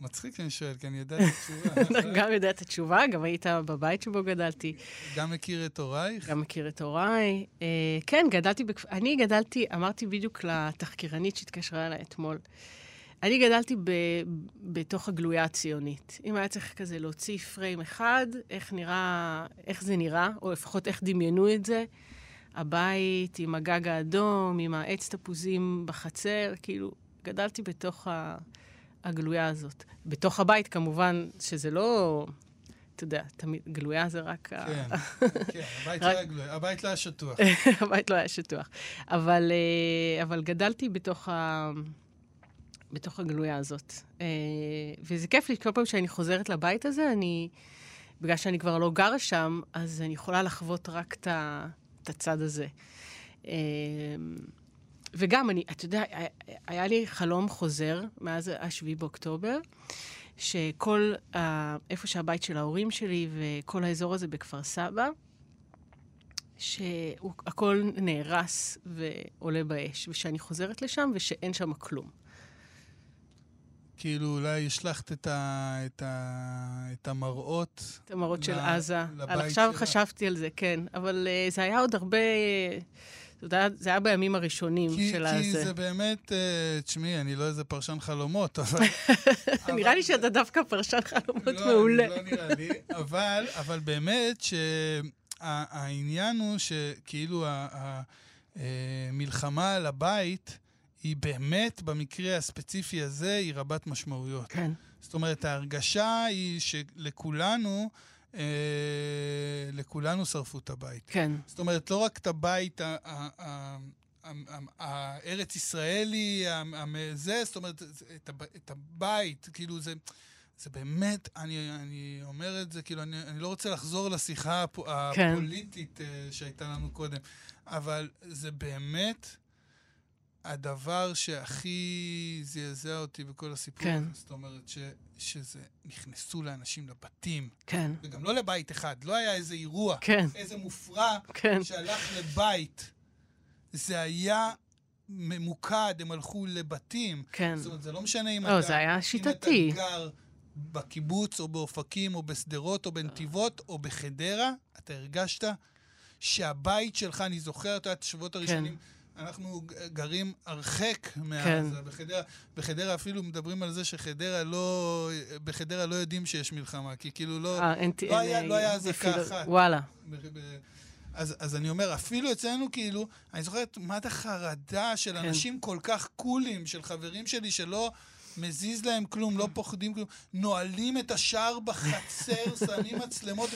מצחיק שאני שואל, כי אני יודע את התשובה. גם יודע את התשובה, גם היית בבית שבו גדלתי. גם מכיר את הורייך? גם מכיר את הוריי. אה, כן, גדלתי, בכפר... אני גדלתי, אמרתי בדיוק לתחקירנית שהתקשרה אליי אתמול. אני גדלתי ב, בתוך הגלויה הציונית. אם היה צריך כזה להוציא פריים אחד, איך נראה, איך זה נראה, או לפחות איך דמיינו את זה, הבית עם הגג האדום, עם העץ תפוזים בחצר, כאילו, גדלתי בתוך ה... הגלויה הזאת. בתוך הבית, כמובן, שזה לא... אתה יודע, תמיד, גלויה זה רק... כן, כן, הבית לא היה גלויה, הבית לא היה שטוח. הבית לא היה שטוח. אבל, אה, אבל גדלתי בתוך, ה... בתוך הגלויה הזאת. אה, וזה כיף לי, כל פעם שאני חוזרת לבית הזה, אני... בגלל שאני כבר לא גרה שם, אז אני יכולה לחוות רק את הצד הזה. אה, וגם, אני, אתה יודע, היה לי חלום חוזר מאז ה-7 באוקטובר, שכל, uh, איפה שהבית של ההורים שלי וכל האזור הזה בכפר סבא, שהכל נהרס ועולה באש, ושאני חוזרת לשם ושאין שם כלום. כאילו, אולי השלכת את, ה, את, ה, את המראות. את המראות ל, של עזה. על עכשיו שלה. חשבתי על זה, כן. אבל uh, זה היה עוד הרבה... היה, זה היה בימים הראשונים כי, של הזה. כי זה באמת, אה, תשמעי, אני לא איזה פרשן חלומות, אבל... נראה. לי שאתה דווקא פרשן חלומות לא, מעולה. לא נראה לי, אבל, אבל באמת שהעניין הוא שכאילו המלחמה אה, על הבית, היא באמת, במקרה הספציפי הזה, היא רבת משמעויות. כן. זאת אומרת, ההרגשה היא שלכולנו... אה, לכולנו שרפו את הבית. כן. זאת אומרת, לא רק את הבית הארץ-ישראלי, זה, זאת אומרת, את הבית, כאילו זה... זה באמת, אני, אני אומר את זה, כאילו, אני, אני לא רוצה לחזור לשיחה כן. הפוליטית כן. שהייתה לנו קודם, אבל זה באמת הדבר שהכי זעזע אותי בכל הסיפור כן. זאת אומרת, ש, שזה, נכנסו לאנשים לבתים. כן. וגם לא לבית אחד, לא היה איזה אירוע. כן. איזה מופרע כן. שהלך לבית. זה היה ממוקד, הם הלכו לבתים. כן. זאת אומרת, זה לא משנה אם, לא, אתה, זה היה שיטתי. אם אתה גר בקיבוץ, או באופקים, או בשדרות, או בנתיבות, או בחדרה, אתה הרגשת שהבית שלך, אני זוכר את השבועות הראשונים, אנחנו גרים הרחק מעזה. כן. בחדרה, בחדרה אפילו מדברים על זה שחדרה לא... בחדרה לא יודעים שיש מלחמה, כי כאילו לא... אה, אין... לא היה- אין- לא היה אזעקה אפילו- אחת. וואלה. ב- ב- אז, אז אני אומר, אפילו אצלנו, כאילו, אני זוכרת מה את החרדה של כן. אנשים כל כך קולים, של חברים שלי שלא מזיז להם כלום, לא פוחדים כלום, נועלים את השער בחצר, שמים מצלמות,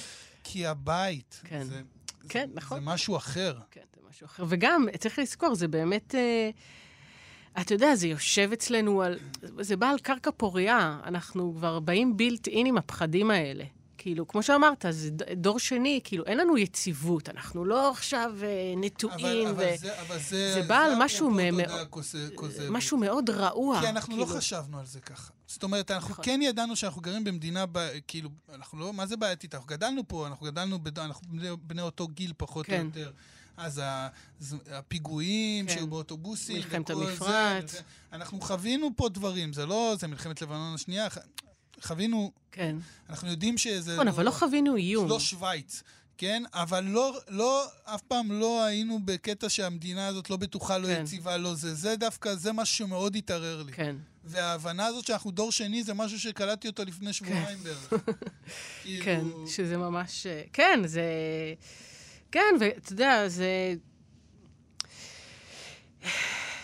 כי הבית, כן. זה, כן, זה, נכון. זה משהו אחר. כן, משהו אחר. וגם, צריך לזכור, זה באמת... אה, אתה יודע, זה יושב אצלנו על... זה בא על קרקע פורייה. אנחנו כבר באים בילט אין עם הפחדים האלה. כאילו, כמו שאמרת, זה דור שני, כאילו, אין לנו יציבות. אנחנו לא עכשיו אה, נטועים, אבל, ו... אבל, זה, אבל זה, זה בא על משהו מ- כוזבת. משהו מאוד רעוע. כי אנחנו לא כאילו. חשבנו על זה ככה. זאת אומרת, אנחנו נכון. כן ידענו שאנחנו גרים במדינה, ב- כאילו, אנחנו לא, מה זה בעייתית? אנחנו גדלנו פה, אנחנו גדלנו, בד... אנחנו בני, בני אותו גיל פחות כן. או יותר. אז הפיגועים כן. שהיו באוטובוסים, מלחמת המפרץ. זה, אנחנו חווינו פה דברים, זה לא, זה מלחמת לבנון השנייה, חווינו, כן. אנחנו יודעים שזה... נכון, אבל לא חווינו איום. לא שווייץ, כן? אבל לא, לא, אף פעם לא היינו בקטע שהמדינה הזאת לא בטוחה, לא כן. יציבה, לא זה. זה דווקא, זה משהו שמאוד התערער לי. כן. וההבנה הזאת שאנחנו דור שני זה משהו שקלטתי אותו לפני שבועיים בערך. כאילו, כן, שזה ממש... אה, כן, זה... כן, ואתה יודע, זה...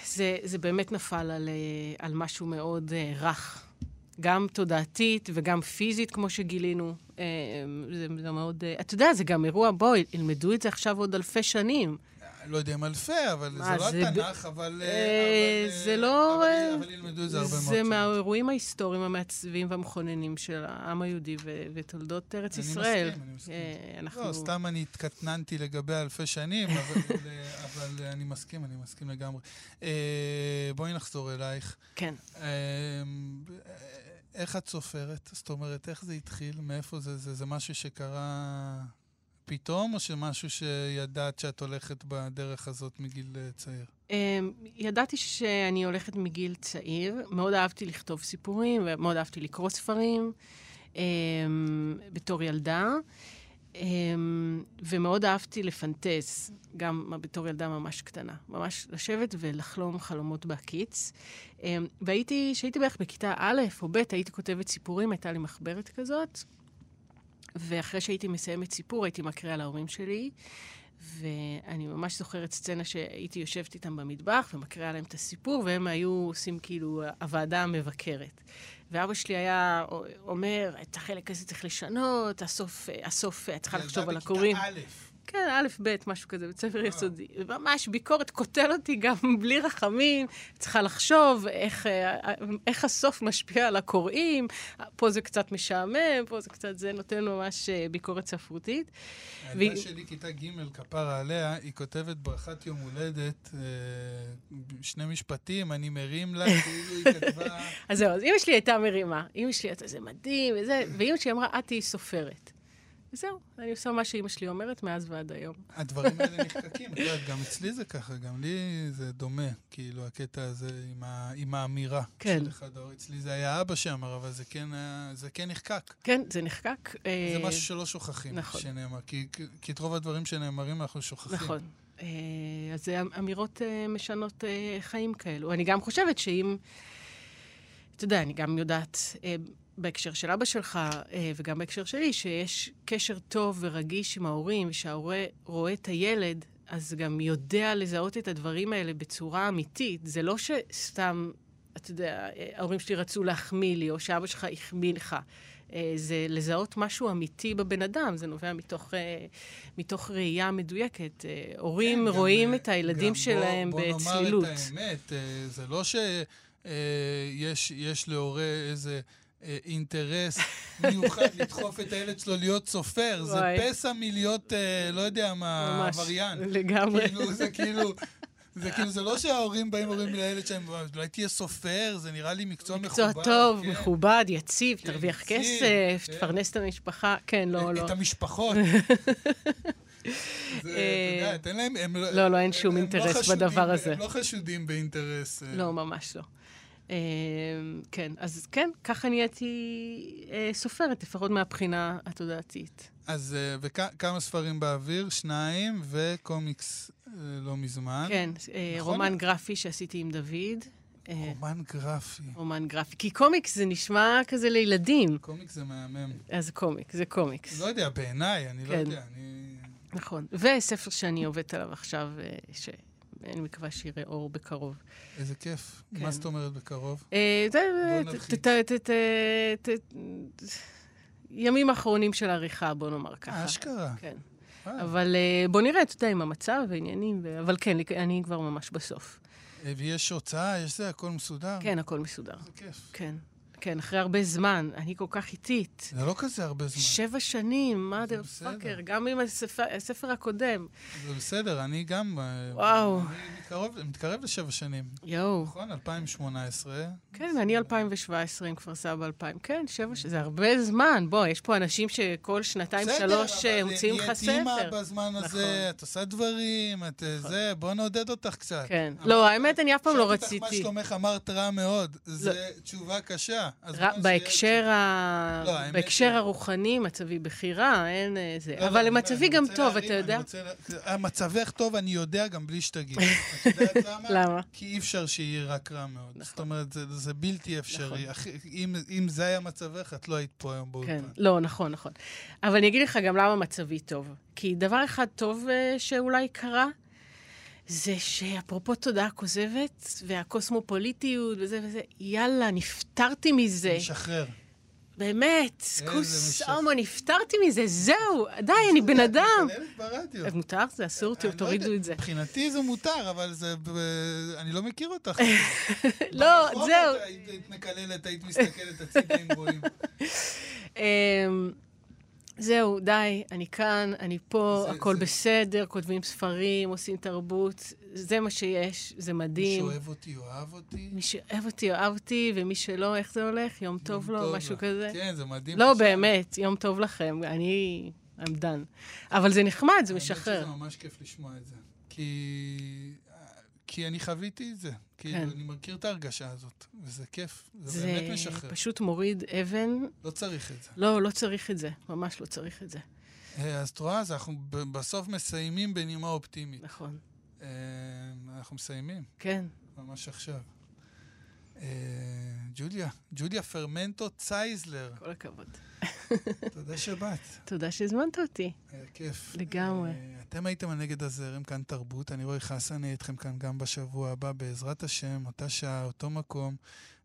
זה, זה באמת נפל על, אה, על משהו מאוד אה, רך. גם תודעתית וגם פיזית, כמו שגילינו. אה, זה, זה מאוד... אה, אתה יודע, זה גם אירוע, בואי, ילמדו את זה עכשיו עוד אלפי שנים. לא יודע אם אלפי, אבל זה לא התנ"ך, אבל... אה, אה, אבל, זה אה, לא, אבל- ילמדו את זה הרבה מאוד. זה. מהאירועים ההיסטוריים המעצבים והמכוננים של העם היהודי ותולדות ארץ אני ישראל. מסכים, אני מסכים. אה, אנחנו... לא, סתם אני התקטננתי לגבי אלפי שנים, אבל, אני מסכים, אני מסכים לגמרי. בואי נחזור אלייך. כן. איך את סופרת? זאת אומרת, איך זה התחיל? מאיפה זה? זה, זה משהו שקרה פתאום, או שמשהו שידעת שאת הולכת בדרך הזאת מגיל אה, צעיר? אמ, ידעתי שאני הולכת מגיל צעיר. מאוד אהבתי לכתוב סיפורים, ומאוד אהבתי לקרוא ספרים אמ, בתור ילדה. אמ, ומאוד אהבתי לפנטז, גם בתור ילדה ממש קטנה. ממש לשבת ולחלום חלומות בהקיץ. והייתי, כשהייתי בערך בכיתה א' או ב', הייתי כותבת סיפורים, הייתה לי מחברת כזאת. ואחרי שהייתי מסיימת סיפור, הייתי מקריאה להורים שלי. ואני ממש זוכרת סצנה שהייתי יושבת איתם במטבח ומקריאה להם את הסיפור, והם היו עושים כאילו הוועדה המבקרת. ואבא שלי היה אומר, את החלק הזה צריך לשנות, הסוף, הסוף, את צריכה לחשוב על הקוראים. ילדה בכיתה כן, א', ב', משהו כזה, בית ספר יסודי. ממש ביקורת קוטל אותי גם בלי רחמים. צריכה לחשוב איך, אה, איך הסוף משפיע על הקוראים. פה זה קצת משעמם, פה זה קצת זה, נותן ממש אה, ביקורת ספרותית. הילדה והיא- שלי, כיתה ג', כפרה עליה, היא כותבת ברכת יום הולדת, אה, שני משפטים, אני מרים לה, כאילו היא כתבה... אז זהו, אז אימא שלי הייתה מרימה. אימא שלי הייתה, זה מדהים, וזה, ואימא שלי אמרה, את תהיי סופרת. וזהו, אני עושה מה שאימא שלי אומרת מאז ועד היום. הדברים האלה נחקקים, את יודעת, גם אצלי זה ככה, גם לי זה דומה, כאילו, הקטע הזה עם, ה, עם האמירה כן. של אחד ההורים. אצלי זה היה אבא שאמר, אבל זה כן, זה כן נחקק. כן, זה נחקק. זה אה, משהו שלא שוכחים, נכון. שנאמר, כי, כי את רוב הדברים שנאמרים אנחנו שוכחים. נכון. אה, אז זה אמירות אה, משנות חיים כאלו. אני גם חושבת שאם... אתה יודע, אני גם יודעת, בהקשר של אבא שלך, אה, וגם בהקשר שלי, שיש קשר טוב ורגיש עם ההורים, ושההורה רואה את הילד, אז גם יודע לזהות את הדברים האלה בצורה אמיתית. זה לא שסתם, אתה יודע, אה, ההורים שלי רצו להחמיא לי, או שאבא שלך החמיא לך. אה, זה לזהות משהו אמיתי בבן אדם, זה נובע מתוך, מתוך ראייה מדויקת. הורים כן, גם, רואים אה, את הילדים גם שלהם בוא, בוא בצלילות. נאמר את האמת, זה לא שיש יש להורה איזה אינטרס מיוחד לדחוף את הילד שלו להיות סופר, זה. פסע מלהיות, אה, לא יודע מה, עבריין. לגמרי. כאילו, זה כאילו... זה כאילו, זה לא שההורים באים ואומרים לילד שלהם, אולי תהיה סופר, זה נראה לי מקצוע מכובד. מקצוע טוב, כן. מכובד, יציב, כן, תרוויח יציב, כסף, כן. תפרנס את המשפחה. כן, לא, לא. את המשפחות. זה, אה, את יודעת, אין להם... הם לא, לא, אין הם- שום הם אינטרס בדבר הזה. הם לא חשודים באינטרס. אה, לא, ממש לא. אה, כן, אז כן, ככה נהייתי אה, סופרת, לפחות מהבחינה התודעתית. אז אה, וכמה ספרים באוויר? שניים, וקומיקס אה, לא מזמן. כן, נכון? רומן גרפי שעשיתי עם דוד. רומן גרפי. רומן גרפי. כי קומיקס זה נשמע כזה לילדים. קומיקס זה מהמם. אז קומיקס, זה קומיקס. לא יודע, בעיניי, אני לא כן. יודע. אני... נכון. וספר שאני עובדת עליו עכשיו, אה, שאני מקווה שיראה אור בקרוב. איזה כיף. כן. מה זאת אומרת בקרוב? אה, זה- ת- ימים אחרונים של עריכה, בוא נאמר ככה. אשכרה. כן. אה, אבל אה, בוא נראה, אתה יודע, עם המצב ועניינים, אבל כן, אני כבר ממש בסוף. אה, ויש הוצאה, יש זה, הכל מסודר. כן, הכל מסודר. זה כיף. כן. כן, אחרי הרבה זמן. אני כל כך איטית. זה לא כזה הרבה זמן. שבע שנים, מה זה דר בסדר. פאקר, גם עם הספר, הספר הקודם. זה בסדר, אני גם... אה, וואו. אני מתקרב, מתקרב לשבע שנים. יואו. נכון? 2018. כן, אני 2017 עם כפר סבא 2000. כן, שבע, ש- זה הרבה זמן. בוא, יש פה אנשים שכל שנתיים, בסדר, שלוש אה, אבל מוציאים לך נהיית אימא ספר. בזמן הזה, נכון. את עושה דברים, את אה, זה, בוא נעודד אותך קצת. כן. לא, האמת, אני אף פעם לא שאלתי אותך מה רציתי. שלומך, אמרת רע מאוד. זה תשובה קשה. אז ר- בהקשר, ה... לא, בהקשר הרוחני, מצבי בחירה, אין אה, זה. לא, לא, אבל אני מצבי גם טוב, להרים, אתה יודע? רוצה לה- מצבך טוב, אני יודע גם בלי שתגיד. את יודעת למה? למה? כי אי אפשר שיהיה רק רע מאוד. נכון. זאת אומרת, זה- זה בלתי אפשרי. נכון. אחי, אם- אם זה היה מצבך, את לא היית פה היום כן, באולפן. לא, נכון, נכון. אבל אני אגיד לך גם למה מצבי טוב. כי דבר אחד טוב אה, שאולי קרה, זה שאפרופו תודעה כוזבת, והקוסמופוליטיות וזה וזה, יאללה, נפטרתי מזה. משחרר. באמת, איזה קוסומו, נפטרתי מזה, זהו, די, אני בן אדם. אז מותר? זה אסור? לא תורידו את זה. מבחינתי זה מותר, אבל זה... אני לא מכיר אותך. לא, זהו. היית מקללת, היית מסתכלת הצידה עם רואים. זהו, די, אני כאן, אני פה, זה- הכל זה- בסדר, כותבים ספרים, עושים תרבות, זה מה שיש, זה מי מדהים. שאוהב אותי, אוהב אותי. מי שאוהב אותי, אוהב אותי, ומי שלא, איך זה הולך? יום טוב יום לו, משהו לך. כזה? כן, זה מדהים. לא, חשבתי. באמת, יום טוב לכם, אני... Done. אבל זה נחמד, זה האמת משחרר. שזה ממש כיף לשמוע את זה. כי... כי אני חוויתי את זה. כאילו, כן. אני מכיר את ההרגשה הזאת, וזה כיף. זה, זה באמת משחרר. פשוט מוריד אבן. לא צריך את זה. לא, לא צריך את זה, ממש לא צריך את זה. אה, אז את רואה, אז אנחנו בסוף מסיימים בנימה אופטימית. נכון. אה, אנחנו מסיימים, כן. ממש עכשיו. אה, ג'וליה, ג'וליה פרמנטו צייזלר, כל הכבוד. תודה שבאת. תודה שהזמנת אותי. היה כיף. לגמרי. אה, אתם הייתם על נגד הזרם, כאן תרבות. אני רועי חסן, אהיה איתכם כאן גם בשבוע הבא, בעזרת השם, אותה שעה, אותו מקום.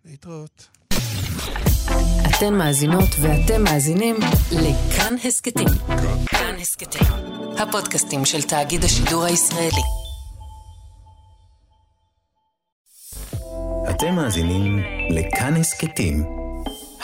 להתראות. אתן מאזינות ואתם מאזינים לכאן הסכתים. כאן הסכתים, הפודקאסטים של תאגיד השידור הישראלי. אתם מאזינים לכאן הסכתים,